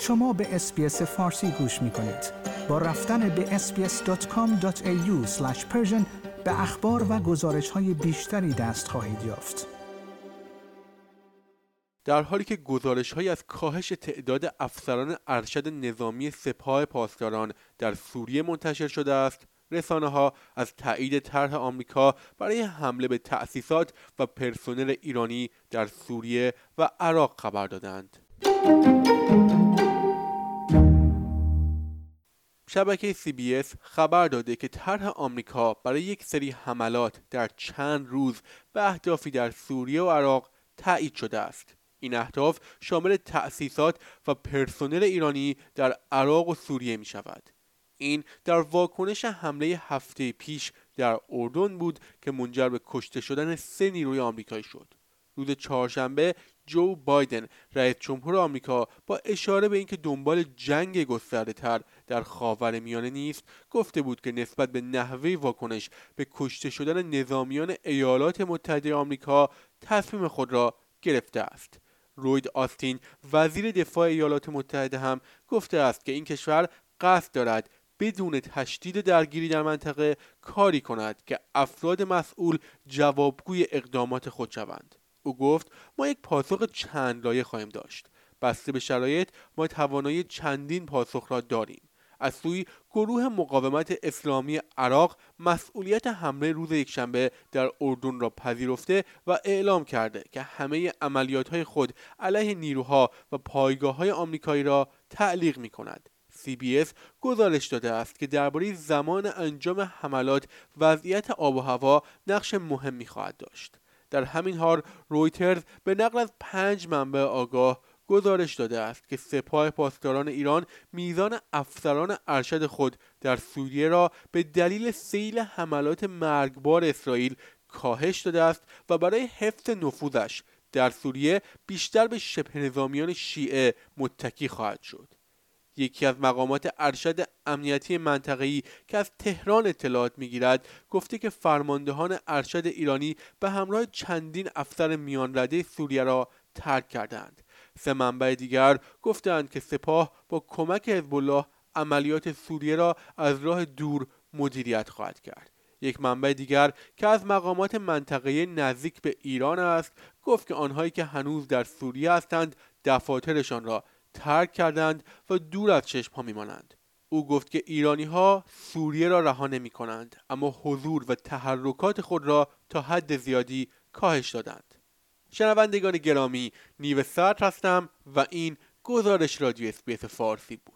شما به اسپیس فارسی گوش می کنید. با رفتن به sbs.com.au به اخبار و گزارش های بیشتری دست خواهید یافت. در حالی که گزارش های از کاهش تعداد افسران ارشد نظامی سپاه پاسداران در سوریه منتشر شده است رسانه ها از تایید طرح آمریکا برای حمله به تأسیسات و پرسنل ایرانی در سوریه و عراق خبر دادند. شبکه CBS خبر داده که طرح آمریکا برای یک سری حملات در چند روز به اهدافی در سوریه و عراق تایید شده است. این اهداف شامل تأسیسات و پرسنل ایرانی در عراق و سوریه می شود. این در واکنش حمله هفته پیش در اردن بود که منجر به کشته شدن سه نیروی آمریکایی شد. روز چهارشنبه جو بایدن رئیس جمهور آمریکا با اشاره به اینکه دنبال جنگ گسترده تر در خاور میانه نیست گفته بود که نسبت به نحوه واکنش به کشته شدن نظامیان ایالات متحده آمریکا تصمیم خود را گرفته است. روید آستین وزیر دفاع ایالات متحده هم گفته است که این کشور قصد دارد بدون تشدید درگیری در منطقه کاری کند که افراد مسئول جوابگوی اقدامات خود شوند. او گفت ما یک پاسخ چند لایه خواهیم داشت بسته به شرایط ما توانایی چندین پاسخ را داریم از سوی گروه مقاومت اسلامی عراق مسئولیت حمله روز یکشنبه در اردن را پذیرفته و اعلام کرده که همه عملیات های خود علیه نیروها و پایگاه های آمریکایی را تعلیق می کند. CBS گزارش داده است که درباره زمان انجام حملات وضعیت آب و هوا نقش مهمی خواهد داشت. در همین حال رویترز به نقل از پنج منبع آگاه گزارش داده است که سپاه پاسداران ایران میزان افسران ارشد خود در سوریه را به دلیل سیل حملات مرگبار اسرائیل کاهش داده است و برای حفظ نفوذش در سوریه بیشتر به شبه نظامیان شیعه متکی خواهد شد. یکی از مقامات ارشد امنیتی منطقه‌ای که از تهران اطلاعات می‌گیرد گفته که فرماندهان ارشد ایرانی به همراه چندین افسر میانرده سوریه را ترک کردند. سه منبع دیگر گفتند که سپاه با کمک حزب عملیات سوریه را از راه دور مدیریت خواهد کرد. یک منبع دیگر که از مقامات منطقه نزدیک به ایران است گفت که آنهایی که هنوز در سوریه هستند دفاترشان را ترک کردند و دور از چشم ها میمانند. او گفت که ایرانی ها سوریه را رها نمی کنند اما حضور و تحرکات خود را تا حد زیادی کاهش دادند. شنوندگان گرامی نیو ساعت هستم و این گزارش رادیو SBS فارسی بود.